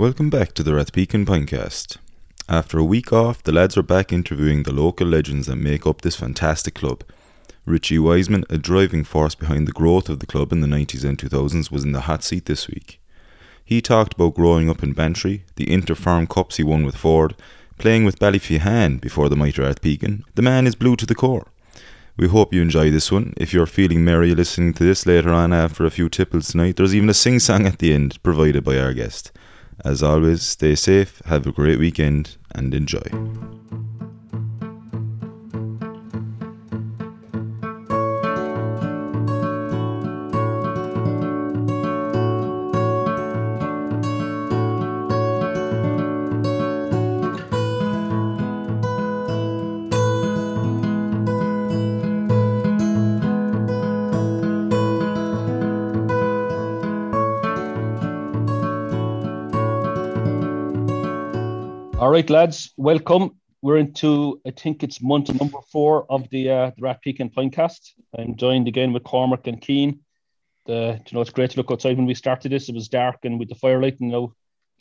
Welcome back to the Rathpeacon Pintcast. After a week off, the lads are back interviewing the local legends that make up this fantastic club. Richie Wiseman, a driving force behind the growth of the club in the 90s and 2000s, was in the hot seat this week. He talked about growing up in Bantry, the inter-firm cups he won with Ford, playing with Ballyphehane before the Mitre Rathpeacon. The man is blue to the core. We hope you enjoy this one. If you're feeling merry listening to this later on after a few tipples tonight, there's even a sing song at the end provided by our guest. As always, stay safe, have a great weekend, and enjoy. Right, lads, welcome. We're into, I think it's month number four of the, uh, the Rathpeacon Pintcast. I'm joined again with Cormac and Keen. The, you know, it's great to look outside when we started this. It was dark and with the firelight, you know,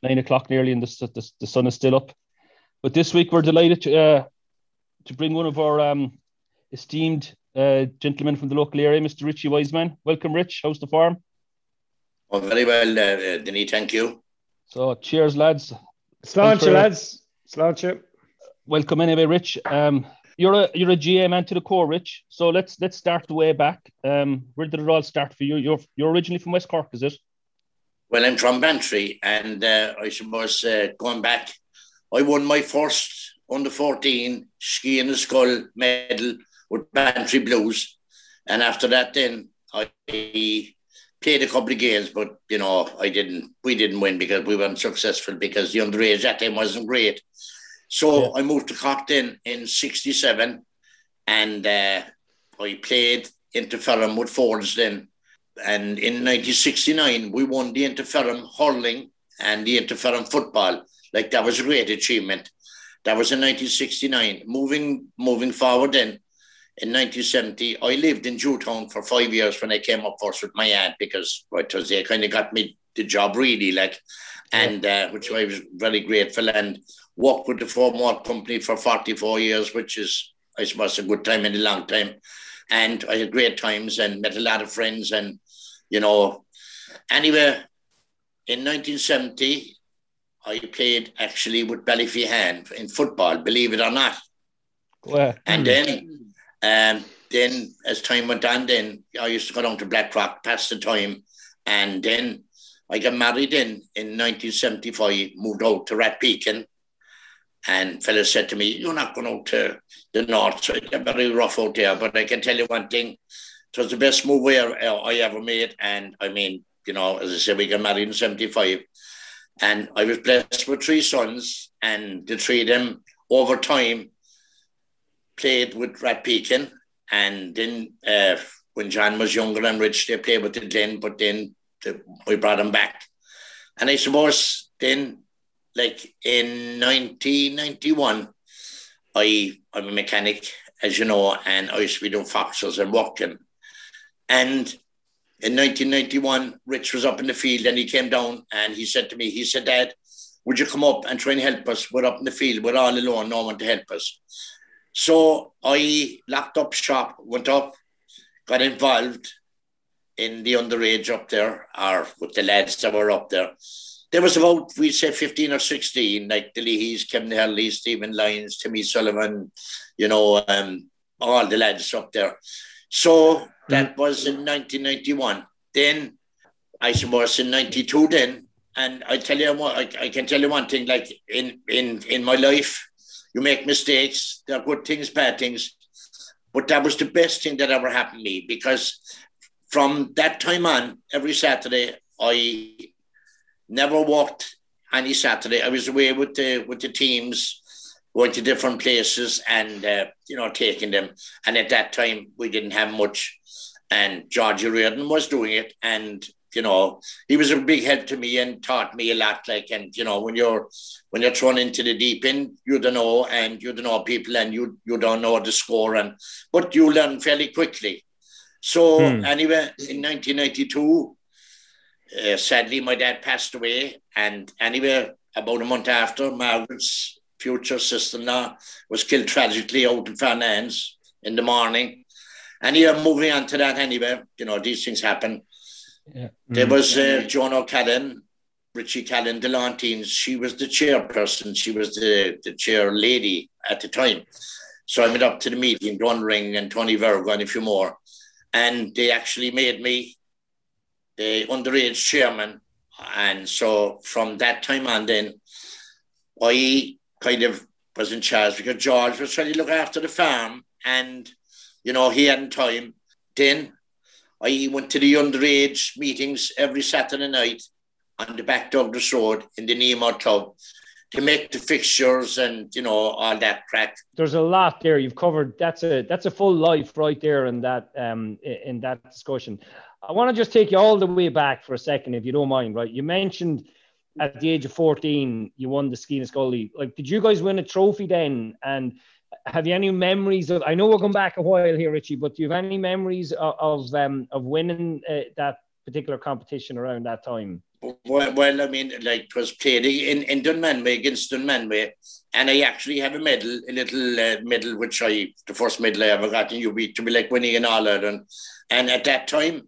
nine o'clock nearly, and the, the, the sun is still up. But this week we're delighted to, uh, to bring one of our um, esteemed uh, gentlemen from the local area, Mr. Richie Wiseman. Welcome, Rich. How's the farm? Oh, very well, uh, Denny. Thank you. So, cheers, lads. Sláinte, lads. Sláinte. welcome anyway, Rich. Um, you're a you're a GA man to the core, Rich. So let's let's start the way back. Um, where did it all start for you? You're you're originally from West Cork, is it? Well, I'm from Bantry, and uh, I suppose uh, going back, I won my first under 14 Sciath na Scol medal with Bantry Blues. And after that, then I played a couple of games, but you know, I didn't. We didn't win because we weren't successful because the underage that time wasn't great. So Yeah. I moved to Cockton in '67, and uh, I played Interfirm with Fords then. And in 1969, we won the Interfirm hurling and the Interfirm football. Like that was a great achievement. That was in 1969. Moving moving forward then, in 1970, I lived in Jewtown for five years when I came up first with my aunt because what was they kind of got me the job really like, and uh, which I was very grateful and worked with the Formwork company for 44 years, which is I suppose a good time and a long time. And I had great times and met a lot of friends and you know, anyway, in 1970, I played actually with Ballyphehane in football, believe it or not. Well, And then, um, then as time went on, then I used to go down to Blackrock, pass the time, and then I got married in in 1975, moved out to Rathpeacon, and fellas said to me, "You're not going out to the north, so it's very rough out there." But I can tell you one thing: it was the best move I ever made, and I mean, you know, as I said, we got married in '75, and I was blessed with three sons, and the three of them over time played with Rathpeacon, and then uh, when John was younger and rich, they played with the Glen, but then the, we brought him back. And I suppose then, like in 1991, I, I'm a mechanic, as you know, and I used to be doing Foxes and walking. And in 1991, Rich was up in the field and he came down and he said to me, he said, Dad, would you come up and try and help us? We're up in the field, we're all alone, no one to help us. So I laptop shop, went up, got involved in the underage up there, or with the lads that were up there. There was about, we'd say 15 or 16, like the Leahys, Kevin Hurley, Stephen Lyons, Timmy Sullivan, you know, um, all the lads up there. So that was in 1991. Then, I suppose in 92 then, and I tell you what, I, I can tell you one thing, like in, in, in my life, you make mistakes. There are good things, bad things. But that was the best thing that ever happened to me because from that time on, every Saturday, I never walked any Saturday. I was away with the with the teams, going to different places and uh, you know taking them. And at that time, we didn't have much, and Georgie Reardon was doing it, and you know he was a big help to me and taught me a lot. Like and you know when you're when you're thrown into the deep end, you don't know, and you don't know people, and you you don't know the score, and but you learn fairly quickly. So Hmm. anyway, in 1992, uh, sadly, my dad passed away. And anyway, about a month after, Margaret's future sister-in-law was killed tragically out in Fernandes in the morning. And yeah, moving on to that anyway, you know, these things happen. Yeah. There mm-hmm. was uh, Joan O'Callaghan, Richie Callan Delantines. She was the chairperson. She was the, the chair lady at the time. So I went up to the meeting, Don Ring and Tony Virgo and a few more. And they actually made me the underage chairman. And so from that time on, then I kind of was in charge because George was trying to look after the farm and, you know, he hadn't time. Then I went to the underage meetings every Saturday night on the back Douglas Road in the Nemo Club to make the fixtures and you know all that crap. There's a lot there you've covered. That's a that's a full life right there in that um in that discussion. I want to just take you all the way back for a second, if you don't mind. Right, you mentioned at the age of 14 you won the Sciath na Scol. Like, did you guys win a trophy then? And have you any memories of? I know we're going back a while here, Richie, but do you have any memories of of, um, of winning uh, that particular competition around that time? Well, well, I mean, like it was played in, in Dunmanway against Dunmanway, and I actually have a medal, a little uh, medal, which I, the first medal I ever got in UB to be like winning in All Ireland. And at that time,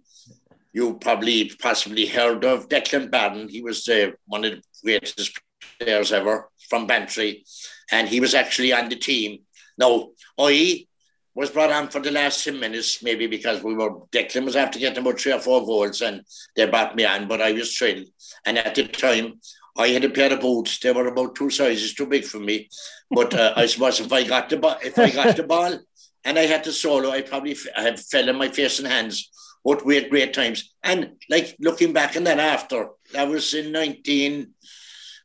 you probably possibly heard of Declan Barron. He was uh, one of the greatest players ever from Bantry, and he was actually on the team. Now, I was brought on for the last 10 minutes, maybe because we were, Declan was after getting about three or four goals and they brought me on, but I was thrilled. And at the time, I had a pair of boots. They were about two sizes too big for me. But uh, I suppose if I got the ball, if I got the ball and I had to solo, I probably f- I had fell on my face and hands. What we had great times. And like looking back and then after, that was in 19,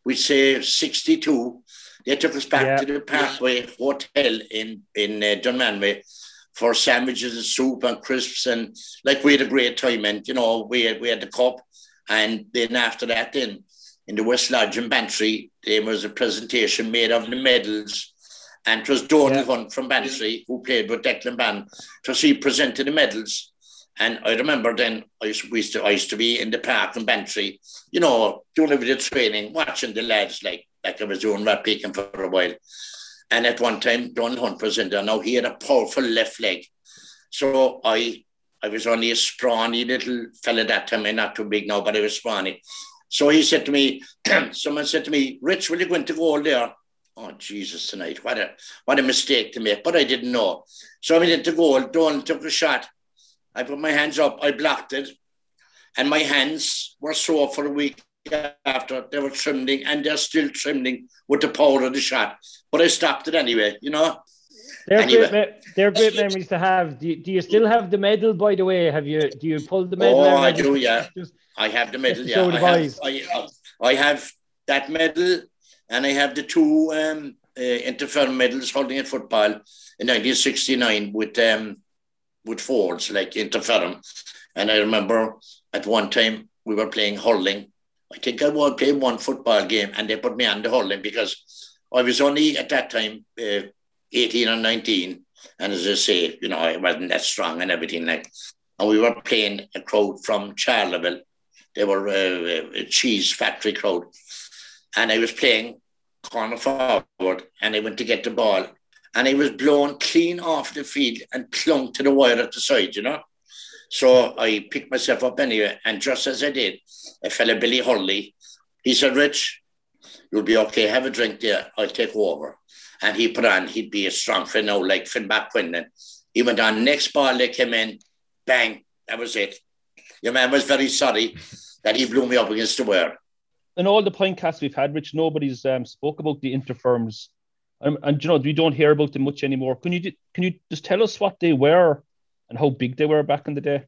we'd say 62. They took us back yeah. to the Parkway Hotel in in uh, Dunmanway for sandwiches and soup and crisps and like we had a great time and you know we had we had the cup. And then after that then in the West Lodge in Bantry there was a presentation made of the medals. And it was Donald yeah. Hunt from Bantry who played with Declan Barron so he presented the medals. And I remember then I used, we used to, I used to be in the park in Bantry, you know, doing a bit of training, watching the lads like like I was doing rat picking for a while. And at one time, Don Hunt was in there. Now he had a powerful left leg. So I I was only a scrawny little fella that time, not too big now, but I was scrawny. So he said to me, someone said to me, Rich, will you go into goal there? Oh Jesus tonight. What a what a mistake to make. But I didn't know. So I went into goal, Don took a shot. I put my hands up, I blocked it, and my hands were sore for a week after they were trembling and they're still trembling with the power of the shot. But I stopped it anyway, you know. They're anyway. great. They're great memories to have. Do you, do you still have the medal? By the way, have you? Do you pull the medal? Oh, I do. Yeah, I have the medal. Yeah, I have, I, I have that medal, and I have the two um, uh, medals holding at football in 1969 with um, with Fords like Interfirm, and I remember at one time we were playing hurling I think I was playing one football game and they put me on the hurling because I was only at that time uh, 18 or 19. And as I say, you know, I wasn't that strong and everything like. And we were playing a crowd from Charleville. They were uh, a cheese factory crowd. And I was playing corner forward and I went to get the ball. And I was blown clean off the field and clung to the wire at the side, you know. So I picked myself up anyway. And just as I did, a fella, Billy Hurley, he said, Rich, you'll be okay. Have a drink there. I'll take over. And he put on, he'd be a strong friend now, like Finn Quinlan. He went on, next ball they came in, bang, that was it. Your man was very sorry that he blew me up against the wall. In all the podcasts we've had, Rich, nobody's um, spoke about the Interfirms. Um, and you know we don't hear about them much anymore. Can you can you just tell us what they were and how big they were back in the day?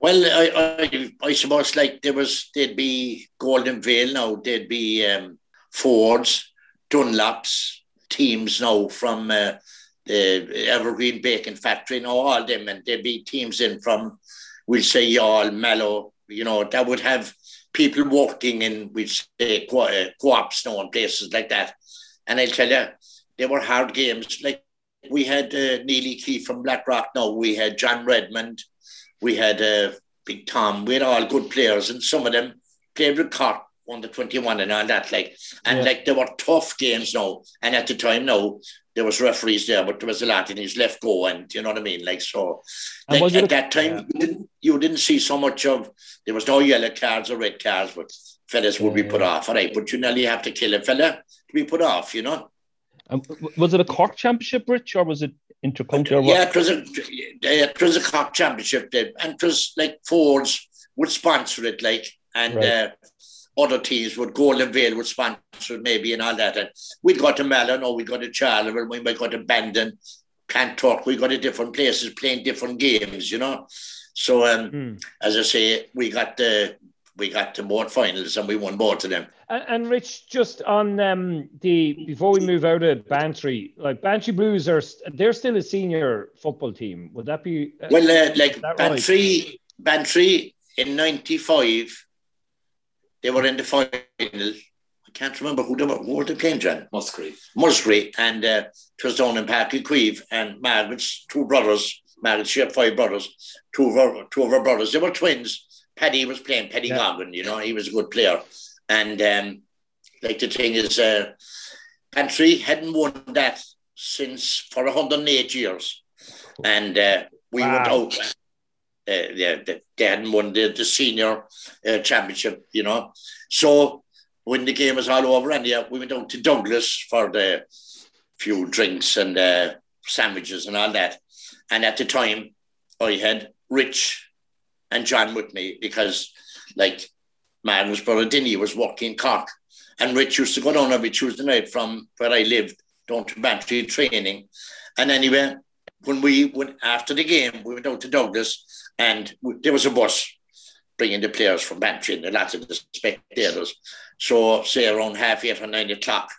Well, I, I, I suppose like there was, there'd be Golden Vale now, there'd be um, Fords, Dunlops, teams now from uh, the Evergreen Bacon Factory, now all them, and there'd be teams in from, we'll say, Youghal, Mallow, you know, that would have people walking in, we'd say, co-ops now and places like that. And I'll tell you, they were hard games. Like we had uh, Neely Key from Blackrock. No, we had John Redmond. We had uh, Big Tom, we had all good players, and some of them played with Cork under 21 and all that. Like, and yeah. like they were tough games now. And at the time now, there was referees there, but there was a lot in his left go, and you know what I mean. Like so, like, at that time, yeah. you, didn't, you didn't see so much of. There was no yellow cards or red cards, but fellas would be put off. All right, but you nearly have to kill a fella to be put off. You know. Um, was it a Cork championship, Rich, or was it intercounty? Or yeah, it was a it was a Cork championship, and it was like Fords would sponsor it, like and. Right. Uh, other teams would Golden Vale would sponsor maybe and all that. And we'd go to Malin or we'd go to Charleville, we might go to Bandon, Kanturk, we go to different places playing different games, you know. So um, mm. as I say, we got the we got to both finals and we won both of them. And, and Rich, just on um, the before we move out of Bantry, like Bantry Blues are they're still a senior football team. Would that be uh, well? Uh, like Bantry, right? Bantry in '95 they were in the final. I can't remember who they were. Who were they playing, John? Muskerry. Muskerry. And uh, it was down in Páirc Uí Chaoimh. And Margaret's two brothers, Margaret, she had five brothers, two of her, two of her brothers. They were twins. Paddy was playing, Paddy yeah. Goggin, you know, he was a good player. And um, like the thing is, uh, Bantry hadn't won that since for 108 years. And uh, we wow. went out uh, yeah, they, they hadn't won the, the senior uh, championship, you know. So when the game was all over, and yeah, we went down to Douglas for the few drinks and uh, sandwiches and all that. And at the time, I had Rich and John with me because, like, Martin's brother Dinny was working Cork, and Rich used to go down every Tuesday night from where I lived down to Bantry training. And anyway, when we went after the game, we went out to Douglas and there was a bus bringing the players from Bantry and a lot of the spectators. So, say around half eight or nine o'clock,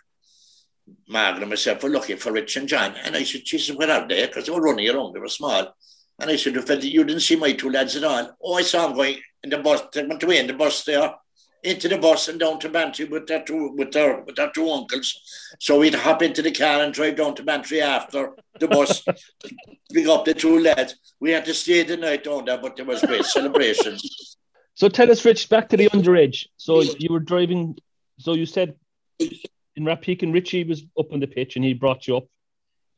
Margaret and myself were looking for Rich and John. And I said, Jesus, where are they? Because they were running around, they were small. And I said, you didn't see my two lads at all. Oh, I saw them going in the bus, they went away in the bus there into the bus and down to Bantry with their two with their with their two uncles. So we'd hop into the car and drive down to Bantry after the bus, pick up the two lads. We had to stay the night down there, but there was great celebrations. So tell us, Rich, back to the underage. So you were driving. So you said in Rathpeacon and Richie was up on the pitch and he brought you up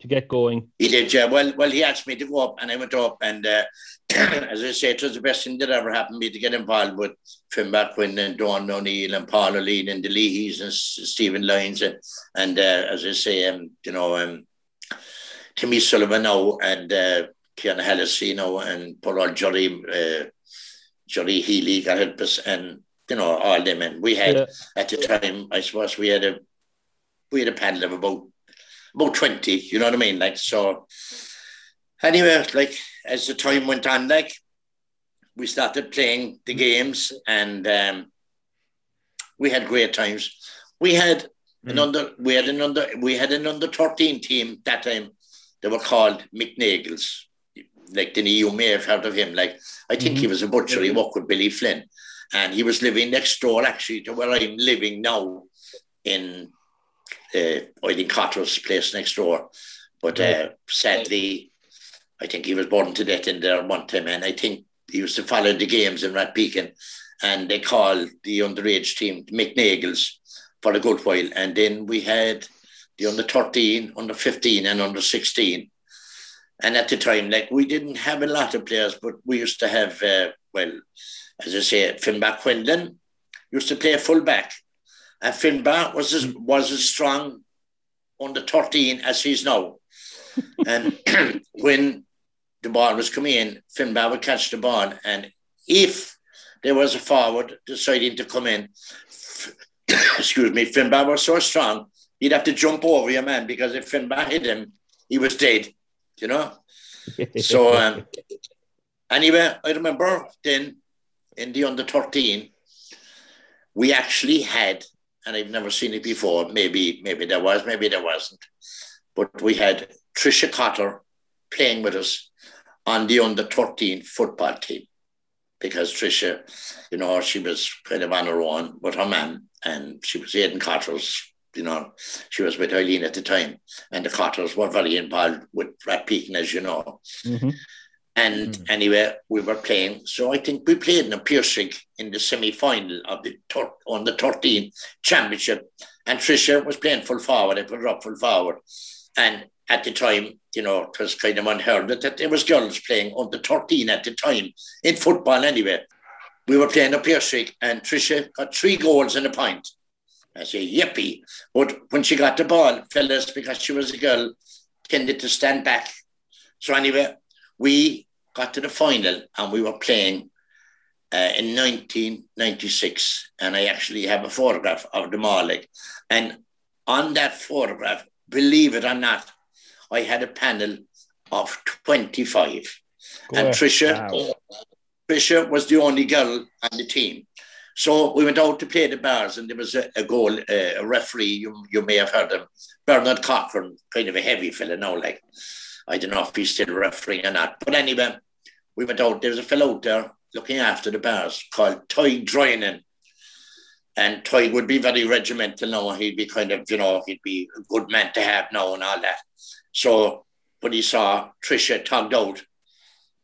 to get going? He did, yeah. Well, well, he asked me to go up, and I went up, and uh, as I say, it was the best thing that ever happened to me to get involved with Finbar Quinn and Dawn O'Neill and Paul O'Lean and the Leahys and Stephen Lyons, and and uh, as I say, um, you know, um, Timmy Sullivan now and uh, Hallis, you know, and poor old Jory, uh, Jory Healy got help us, and you know, all them, and we had yeah. at the time, I suppose, we had a we had a panel of about about 20, you know what I mean? Like, so anyway, like, as the time went on, like, we started playing the games and um, we had great times. We had mm. an under, we had an under, we had an under 13 team that time. They were called McNagels. Like, the you may have heard of him. Like, I think mm-hmm. he was a butcher. He worked with Billy Flynn. And he was living next door, actually, to where I'm living now in uh, Eileen Cotter's place next door. But uh, sadly, I think he was born to death in there one time, and I think he used to follow the games in Rathpeacon, and they called the underage team McNagels for a good while, and then we had the under 13, under 15, and under 16. And at the time, like we didn't have a lot of players, but we used to have, uh, well, as I say, Finbar Quinlan used to play full and Finbar was as, was as strong under 13 as he's now. and when the ball was coming in, Finbar would catch the ball. And if there was a forward deciding to come in, excuse me, Finbar was so strong, he'd have to jump over your man because if Finbar hit him, he was dead, you know? so, um, anyway, I remember then in the under 13, we actually had and I've never seen it before. Maybe, maybe there was, maybe there wasn't. But we had Trisha Cotter playing with us on the under 13 football team because Trisha, you know, she was kind of on her own with her man and she was Aidan Cotter's, you know, she was with Eileen at the time and the Cotters were very involved with Rathpeacon, as you know. Mm-hmm. And mm. anyway, we were playing. So I think we played in a Piercing in the semi-final of the on the 13 championship. And Trisha was playing full forward. I put her up full forward. And at the time, you know, it was kind of unheard of that there was girls playing on the 13 at the time in football anyway. We were playing a Piercing and Trisha got three goals and a point. I say, yippee. But when she got the ball, fellas, because she was a girl, tended to stand back. So anyway, we got to the final and we were playing uh, in 1996. And I actually have a photograph of the Malik. And on that photograph, believe it or not, I had a panel of 25. Go and Trisha, wow. Tricia was the only girl on the team. So we went out to play the Barrs, and there was a, a goal, uh, a referee. You, you may have heard him, Bernard Cochran, kind of a heavy fella now. Like I don't know if he's still refereeing or not. But anyway, we went out. There was a fellow out there looking after the Barrs called Toy Drynan. And Toy would be very regimental now. He'd be kind of, you know, he'd be a good man to have now and all that. So when he saw Tricia tugged out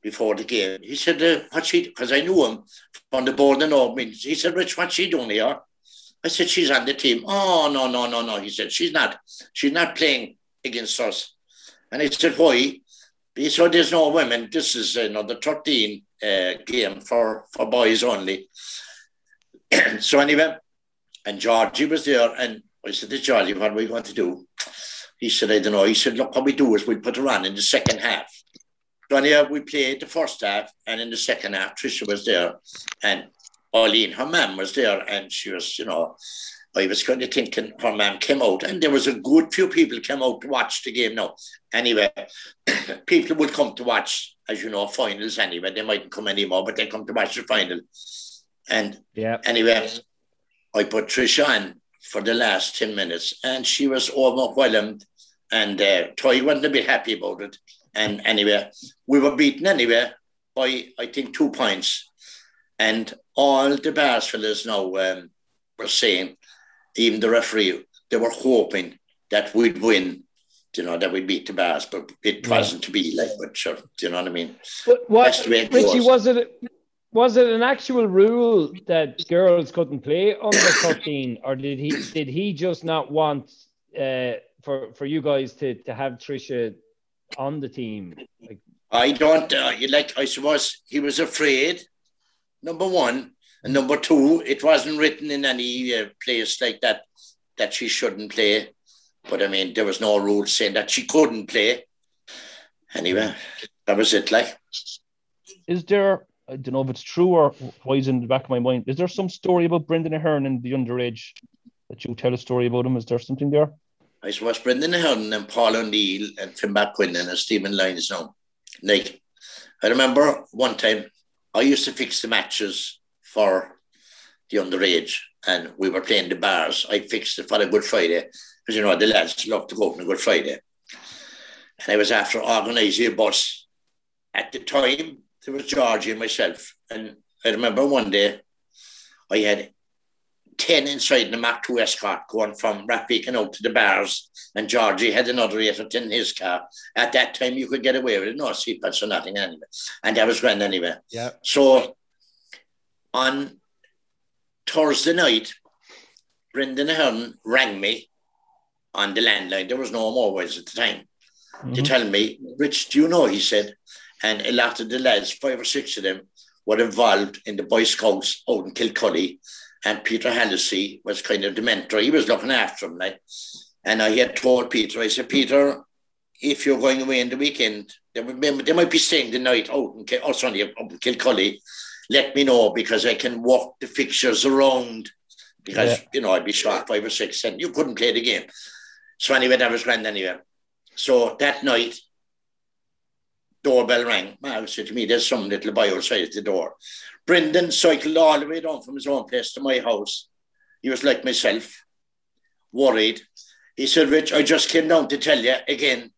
before the game, he said, uh, what's she, because I knew him from the board and all. means. He said, Rich, what's she doing here? I said, she's on the team. Oh, no, no, no, no. He said, she's not. She's not playing against us. And he said, why? He said, there's no women. This is you know, the 13 uh, game for, for boys only. so anyway, and Georgie was there. And I said to Georgie, what are we going to do? He said, I don't know. He said, look, what we do is we put her on in the second half. So anyway, we played the first half, and in the second half, Trisha was there. And Eileen, her mum, was there, and she was, you know, I was kind of thinking her mum came out, and there was a good few people came out to watch the game now. Anyway, people would come to watch, as you know, finals anyway. They mightn't come anymore, but they come to watch the final. And yeah. anyway, I put Tricia on for the last 10 minutes, and she was overwhelmed. And uh, Toy wasn't a bit happy about it. And anyway, we were beaten anyway by, I think, two points. And all the Barrs fellas now um, were saying, even the referee, they were hoping that we'd win, you know, that we'd beat the Barrs, but it yeah. wasn't to be like, but sure, do you know what I mean? But what, Richie, was. was it was it an actual rule that girls couldn't play under 13 or did he did he just not want uh, for for you guys to to have Tricia on the team like I don't uh, like I suppose he was afraid number one and number two it wasn't written in any uh, place like that that she shouldn't play but I mean there was no rule saying that she couldn't play anyway that was it like is there I don't know if it's true or why is in the back of my mind. Is there some story about Brendan Ahern and the underage that you tell a story about him? Is there something there? I suppose Brendan Ahern and Paul O'Neill and Finn Quinn and Stephen Lyons now. Like, I remember one time I used to fix the matches for the underage and we were playing the Barrs. I fixed it for a Good Friday because, you know, the lads love to go on a Good Friday. And I was after organising a bus. At the time, there was Georgie and myself. And I remember one day I had 10 inside the Mark II Escort going from Rathpeacon out to the Barrs, and Georgie had another 8 or 10 in his car. At that time, you could get away with it, no seatbelts or nothing anyway. And that was grand anyway. Yeah. So on Thursday night, Brendan Ahern rang me on the landline. There was no mobiles at the time. Mm-hmm. To tell me, Rich, do you know? He said, and a lot of the lads, five or six of them, were involved in the Boy Scouts out in Kilcully. And Peter Hallisey was kind of the mentor. He was looking after them. Like. And I had told Peter, I said, Peter, if you're going away in the weekend, they, might be staying the night out in, oh, sorry, up in Kilcully. Let me know because I can walk the fixtures around because, yeah. you know, I'd be shot five or six and you couldn't play the game. So anyway, that was grand anyway. So that night, doorbell rang. Mal said to me, there's some little boy outside the door. Brendan cycled all the way down from his own place to my house. He was like myself, worried. He said, Rich, I just came down to tell you again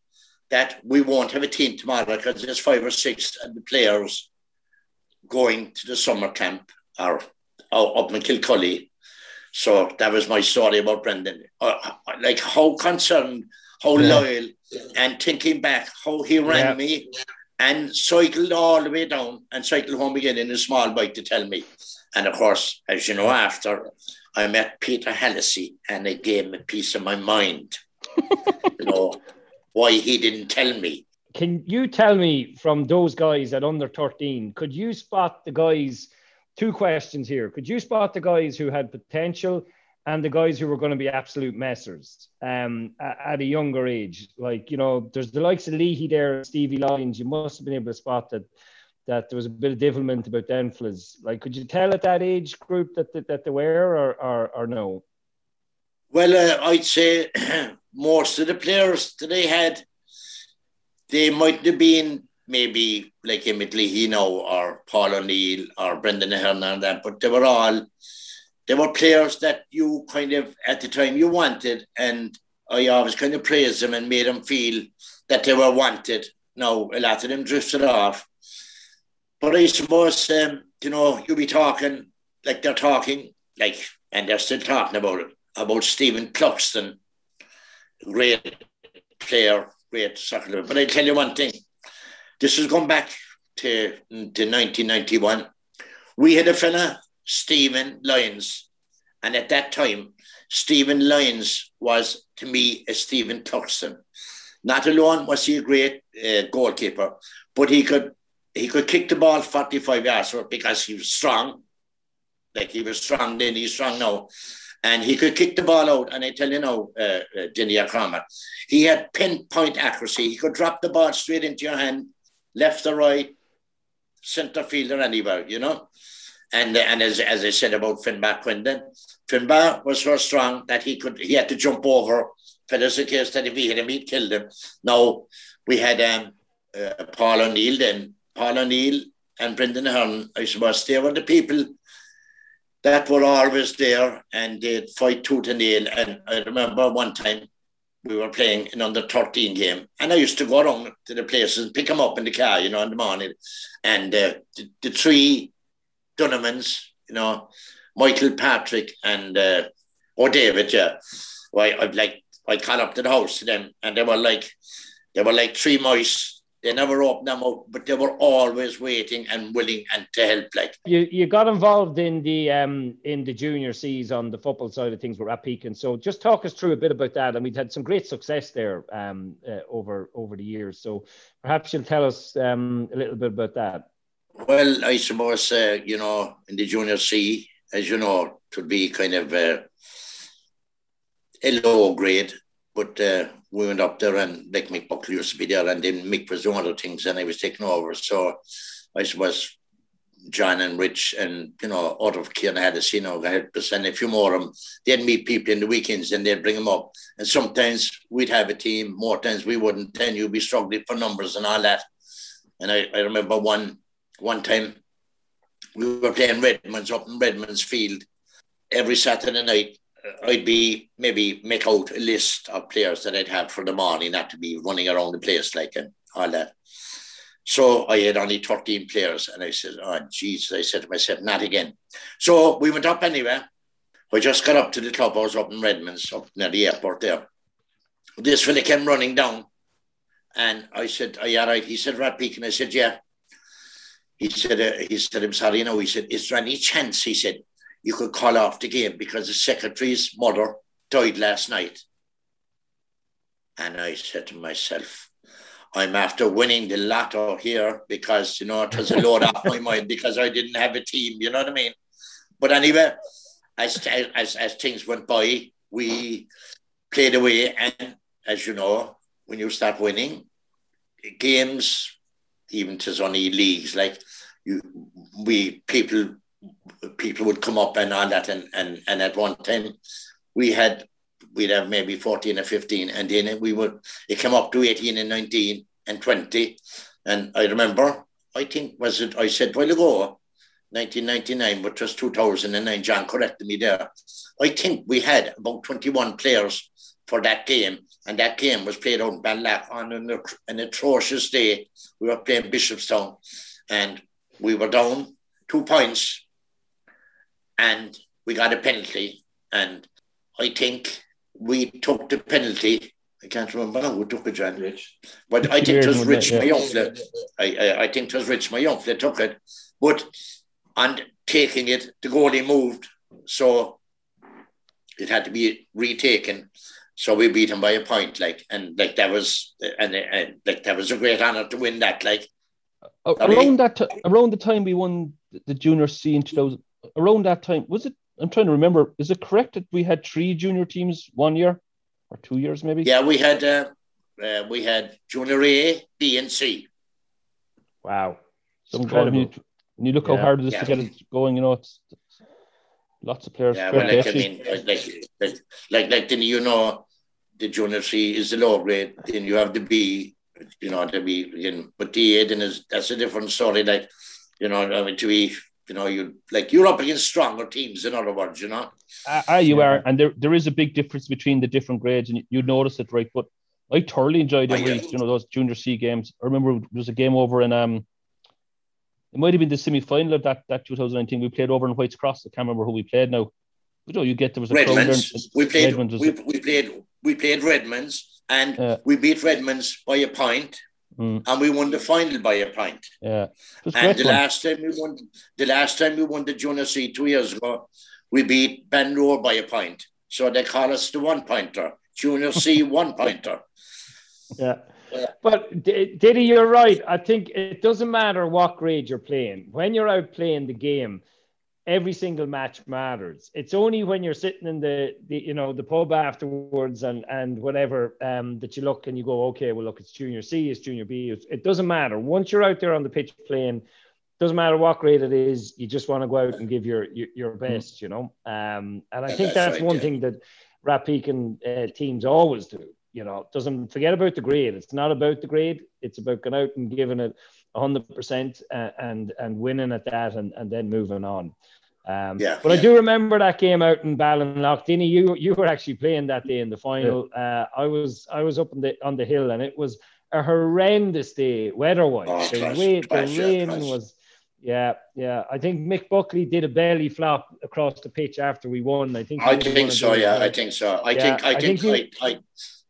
that we won't have a team tomorrow because there's five or six of the players going to the summer camp or, or up in Kilcully. So that was my story about Brendan. Uh, like how concerned, how yeah. loyal, and thinking back, how he rang yeah. me and cycled all the way down and cycled home again in a small bike to tell me. And of course, as you know, after I met Peter Hallisey and it gave me a piece of my mind. you know, why he didn't tell me. Can you tell me from those guys at under 13, could you spot the guys? Two questions here. Could you spot the guys who had potential and the guys who were going to be absolute messers um, at a younger age? Like, you know, there's the likes of Leahy there, Stevie Lyons. You must have been able to spot that that there was a bit of devilment about them fellas. Like, could you tell at that age group that that, that they were, or, or, or no? Well, uh, I'd say most of the players that they had, they might have been maybe like Emmett Leahy now, or Paul O'Neill, or Brendan Ahern and that, but they were all, they were players that you kind of, at the time you wanted, and I always kind of praised them and made them feel that they were wanted. Now, a lot of them drifted off but I suppose, um, you know, you'll be talking like they're talking, like, and they're still talking about it, about Stephen Cluxton, great player, great soccer. But I tell you one thing, this is going back to, to 1991. We had a fella, Stephen Lyons, and at that time, Stephen Lyons was to me a Stephen Cluxton. Not alone was he a great uh, goalkeeper, but he could he could kick the ball 45 yards because he was strong. Like he was strong then, he's strong now. And he could kick the ball out. And I tell you now, uh, uh, Kramer, he had pinpoint accuracy. He could drop the ball straight into your hand, left or right, centre field or anywhere, you know. And and as, as I said about Finbar Quinlan, Finbar was so strong that he could he had to jump over fellas in case that if he hit him, he'd kill him. Now we had um, uh, Paul O'Neill then Paul O'Neill and Brendan Ahern, I suppose they were the people that were always there and they'd fight tooth and nail. And I remember one time we were playing an under 13 game and I used to go around to the places and pick them up in the car, you know, in the morning. And uh, the, the, three Dunhamans, you know, Michael Patrick and uh, or David, yeah. Well, I'd like I called up to the house to them and they were like they were like three mice they never opened them out, but they were always waiting and willing and to help. Like you, you got involved in the um in the junior seas on the football side of things with Rathpeacon. So just talk us through a bit about that. And we've had some great success there um uh, over over the years. So perhaps you'll tell us um a little bit about that. Well, I suppose uh, you know in the junior C, as you know, to be kind of uh, a low grade, but uh, we went up there and like Mick Buckley used to be there, and then Mick was doing other things, and I was taking over. So I suppose John and Rich and you know out of Kieran Hadis, you know, I had send a few more of them. They'd meet people in the weekends and they'd bring them up. And sometimes we'd have a team, more times we wouldn't. Then you'd be struggling for numbers and all that. And I, I remember one one time we were playing Redmonds up in Redmonds Field every Saturday night I'd be maybe make out a list of players that I'd have for the morning, not to be running around the place like and all that. So I had only 13 players, and I said, Oh, Jesus, I said to myself, not again. So we went up anyway. We just got up to the clubhouse up in Redmonds, up near the airport there. This fella came running down, and I said, Are you all right? He said, Rathpeacon. And I said, Yeah. He said, uh, he said, I'm sorry, you know, he said, Is there any chance? He said, you could call off the game because the secretary's mother died last night. And I said to myself, I'm after winning the lotto here because, you know, it was a load off my mind because I didn't have a team, you know what I mean? But anyway, as, as, as things went by, we played away. And as you know, when you start winning, games, even to only leagues, like you, we people people would come up and all that. And, and, and at one time, we had, we'd have maybe 14 or 15. And then we would, it came up to 18 and 19 and 20. And I remember, I think, was it, I said, while ago, 1999, which was 2009, John corrected me there. I think we had about 21 players for that game. And that game was played in Ballinlough on an, an atrocious day. We were playing Bishopstown and we were down two points and we got a penalty. And I think we took the penalty I can't remember now who took it, John Rich. But I think it was Rich yeah. Mayunfle. I, I, I think it was Rich Mayunfle took it. But and taking it, the goalie moved. So it had to be retaken. So we beat him by a point, like, and like that was, and, and like that was a great honor to win that, like. around that, t- around the time we won the junior C in 2000, around that time, was it? I'm trying to remember. Is it correct that we had three junior teams one year or two years, maybe? Yeah, we had, uh, uh, we had junior A, B, and C. Wow, some incredible. When you look yeah. how hard it is yeah. to get it going, you know, it's, it's lots of players. Yeah, well, like, I mean, like, like, like, like, then you know, the junior C is the low grade, then you have the B, you know, the B, again, but the A then is that's a different story. Like, you know, I mean, to be, you know, you like you're up against stronger teams. In other words, you know. Ah, uh, you are, and there there is a big difference between the different grades, and you, you notice it, right? But I thoroughly enjoyed every, you know, those junior C games. I remember there was a game over in um it might have been the semi final of that, that 2019. We played over in White's Cross. I can't remember who we played now. But you know, you get there was a Redmonds. We played. Redmonds we, we, played. We played Redmonds, and yeah. we beat Redmonds by a point, mm. and we won the final by a point. Yeah, and the fun. last time we won, the last time we won the Junior C two years ago, we beat Banroar by a point. So they call us the one pointer, Junior C one pointer. Yeah. But Diddy, you're right. I think it doesn't matter what grade you're playing. When you're out playing the game, every single match matters. It's only when you're sitting in the, the you know the pub afterwards and and whatever um, that you look and you go, okay, well look, it's junior C, it's junior B. It's, it doesn't matter. Once you're out there on the pitch playing, doesn't matter what grade it is. You just want to go out and give your your, your best, you know. Um, and I think that's, that's right, one yeah. thing that Rathpeacon uh, teams always do you know, doesn't forget about the grade. It's not about the grade. It's about going out and giving it hundred percent uh, and and winning at that and, and then moving on. Um, yeah, but yeah. I do remember that game out in Ballinlough. Dini, you you were actually playing that day in the final. Yeah. Uh, I was I was up on the on the hill and it was a horrendous day weather-wise. Oh, the, trash, way, trash, the rain was yeah, yeah. I think Mick Buckley did a belly flop across the pitch after we won. I think I think so, yeah, I think so. I think I, I think, think I, I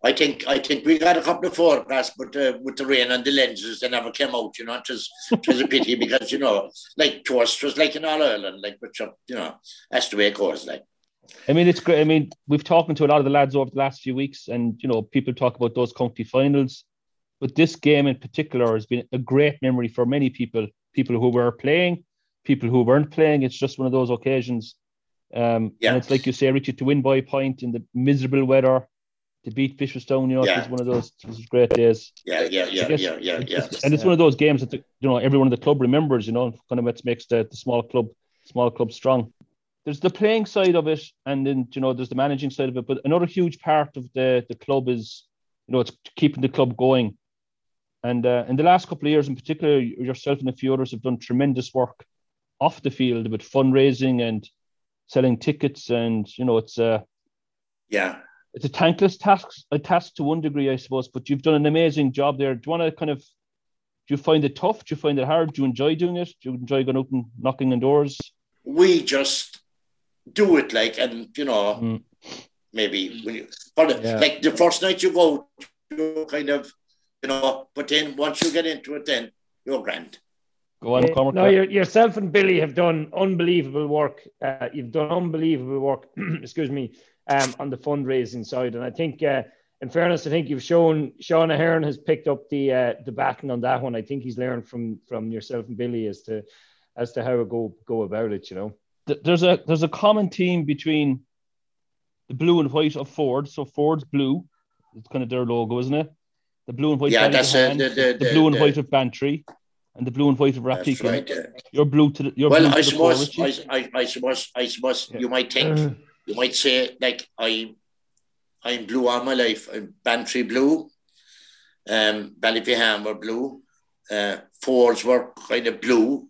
I think I think we got a couple of photographs, but uh, with the rain and the lenses, they never came out. You know, it was it was a pity because you know, like to us, it was like in all Ireland, like but you know, that's the way it goes. Like, I mean, it's great. I mean, we've talked to a lot of the lads over the last few weeks, and you know, people talk about those county finals, but this game in particular has been a great memory for many people. People who were playing, people who weren't playing. It's just one of those occasions. Um, yeah. And it's like you say, Richard, to win by a point in the miserable weather to beat Bishopstown, you know, yeah. it's one of those great days. Yeah, yeah, yeah, guess, yeah, yeah, yeah. And it's one of those games that the, you know everyone in the club remembers. You know, kind of what makes the, the small club small club strong. There's the playing side of it, and then you know there's the managing side of it. But another huge part of the the club is you know it's keeping the club going. And uh, in the last couple of years, in particular, yourself and a few others have done tremendous work off the field with fundraising and selling tickets, and you know it's uh yeah it's a thankless task, a task to one degree, I suppose. But you've done an amazing job there. Do you want to kind of do you find it tough? Do you find it hard? Do you enjoy doing it? Do you enjoy going out and knocking on doors? We just do it like, and you know, mm. maybe when you, but yeah. like the first night you go, you kind of, you know, but then once you get into it, then you're grand. Go on, Cormac. No, yourself and Billy have done unbelievable work. Uh, you've done unbelievable work. excuse me um, on the fundraising side. And I think, uh, in fairness, I think you've shown Sean Ahern has picked up the uh, the baton on that one. I think he's learned from from yourself and Billy as to as to how to go go about it. You know, there's a there's a common theme between the blue and white of Ford. So Ford's blue, it's kind of their logo, isn't it? The blue and white. Yeah, that's it. The, the, the, blue and white of Bantry and the blue and white of Rathpeacon. Right, yeah. You're blue to the. You're well, I suppose, I, I, I, suppose, I suppose yeah. you might think uh, you might say like I I'm blue all my life. I'm Bantry blue, um, Ballyphehane were blue, uh, Fords were kind of blue,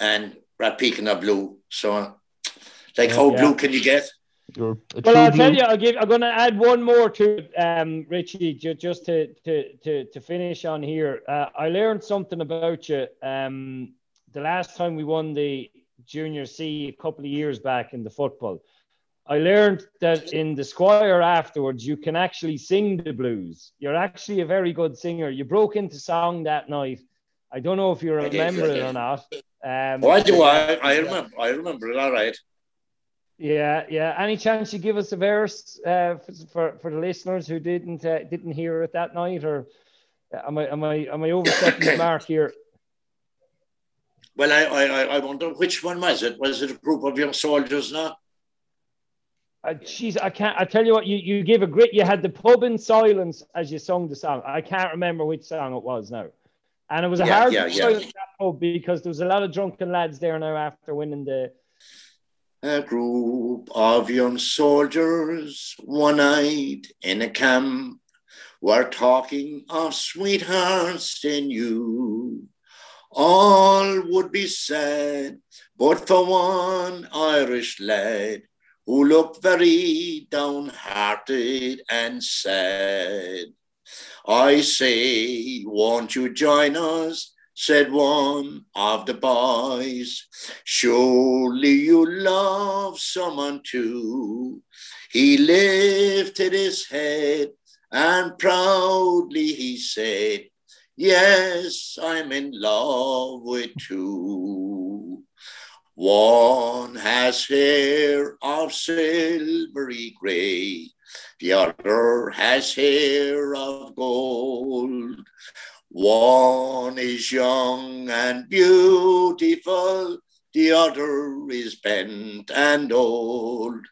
and Rathpeacon are blue. So, like, how yeah. blue can you get? well, I'll blue. tell you, I'll give. I'm going to add one more to um, Richie, just to to to to finish on here. Uh, I learned something about you. Um, the last time we won the Junior C a couple of years back in the football, I learned that in the Squire afterwards, you can actually sing the blues. You're actually a very good singer. You broke into song that night. I don't know if you remember it or not. Um, oh, I do. I, I remember. I remember it. All right. Yeah, yeah. Any chance you give us a verse uh, for, for the listeners who didn't uh, didn't hear it that night, or am I am I am I overstepping the mark here? Well, I, I I wonder which one was it? Was it a group of young soldiers now? Geez, I can't. I tell you what, you you gave a great. You had the pub in silence as you sung the song. I can't remember which song it was now, and it was a yeah, hard yeah, yeah. that pub because there was a lot of drunken lads there now after winning the a group of young soldiers one night in a camp were talking of sweethearts they you. All would be said, but for one Irish lad who looked very downhearted and sad. I say, won't you join us said one of the boys. Surely you love someone too. He lifted his head and proudly he said, Yes, I'm in love with two. One has hair of silvery gray, the other has hair of gold. One is young and beautiful, the other is bent and old.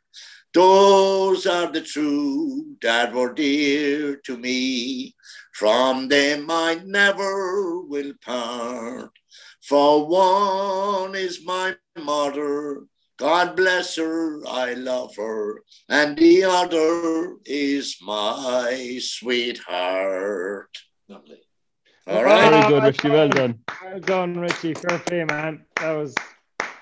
Those are the two that were dear to me. From them I never will part. For one is my mother, God bless her, I love her, and the other is my sweetheart. Lovely. All right. Very good, Richie. Well done. Well done, Richie. Fair play, man. That was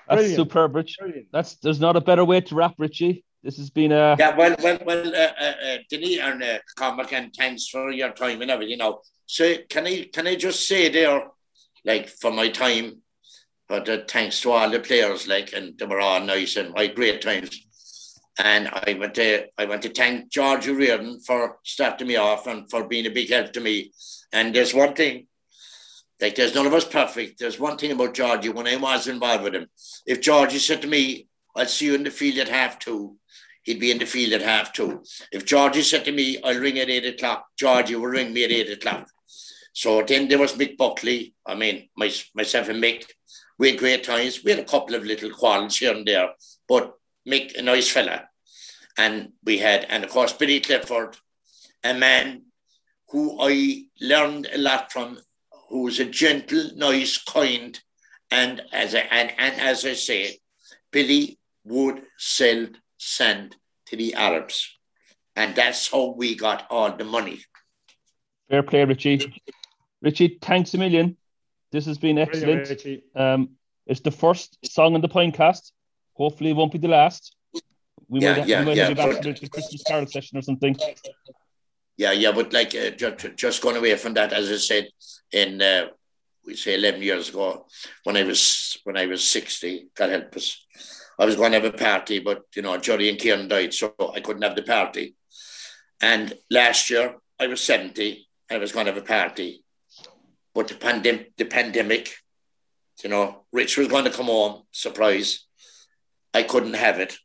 that's superb, Rich. Brilliant. That's there's not a better way to wrap, Richie. This has been a yeah. Well, well, well. Uh, uh, uh Denny and uh, Cormac, and thanks for your time and everything. You know, so can I can I just say there, like for my time, but uh, thanks to all the players, like, and they were all nice and I great times. And I went to I went to thank George Reardon for starting me off and for being a big help to me and there's one thing, like there's none of us perfect. There's one thing about Georgie when I was involved with him. If Georgie said to me, I'll see you in the field at half two, he'd be in the field at half two. If Georgie said to me, I'll ring at eight o'clock, Georgie will ring me at eight o'clock. So then there was Mick Buckley. I mean, my, myself and Mick, we had great times. We had a couple of little quarrels here and there, but Mick, a nice fella. And we had, and of course, Billy Clifford, a man who I learned a lot from, who was a gentle, nice, kind, and as I, and, and as I say, Billy would sell sand to the Arabs. And that's how we got all the money. Fair play, Richie. Richie, thanks a million. This has been excellent. Um, it's the first song in the podcast. Hopefully, it won't be the last. We yeah, might, yeah, we might yeah, have you back for the Christmas carol session or something yeah, yeah, but like uh, just, just going away from that, as I said, in uh, we say eleven years ago, when I was when I was sixty, God help us, I was going to have a party, but you know, Jody and Kieran died, so I couldn't have the party. And last year, I was seventy, I was going to have a party, but the pandemic, the pandemic, you know, Rich was going to come home, surprise. I couldn't have it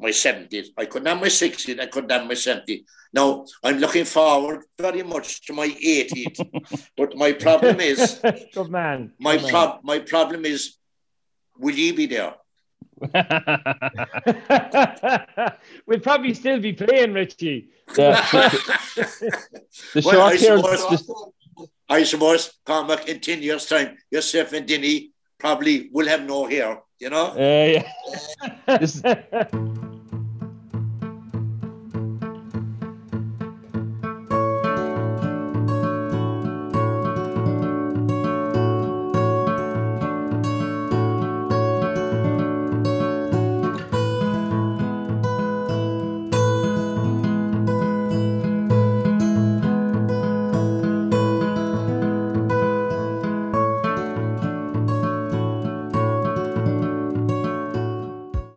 my 70s. I couldn't have my 60s. I couldn't have my 70s. Now, I'm looking forward very much to my 80th. but my problem is... Good man. My, Good my problem is, will you be there? we'll probably still be playing, Richie. Yeah. the well, I suppose, I suppose, Cormac, in 10 years' time, yourself and Denny probably will have no hair, you know? Uh, yeah.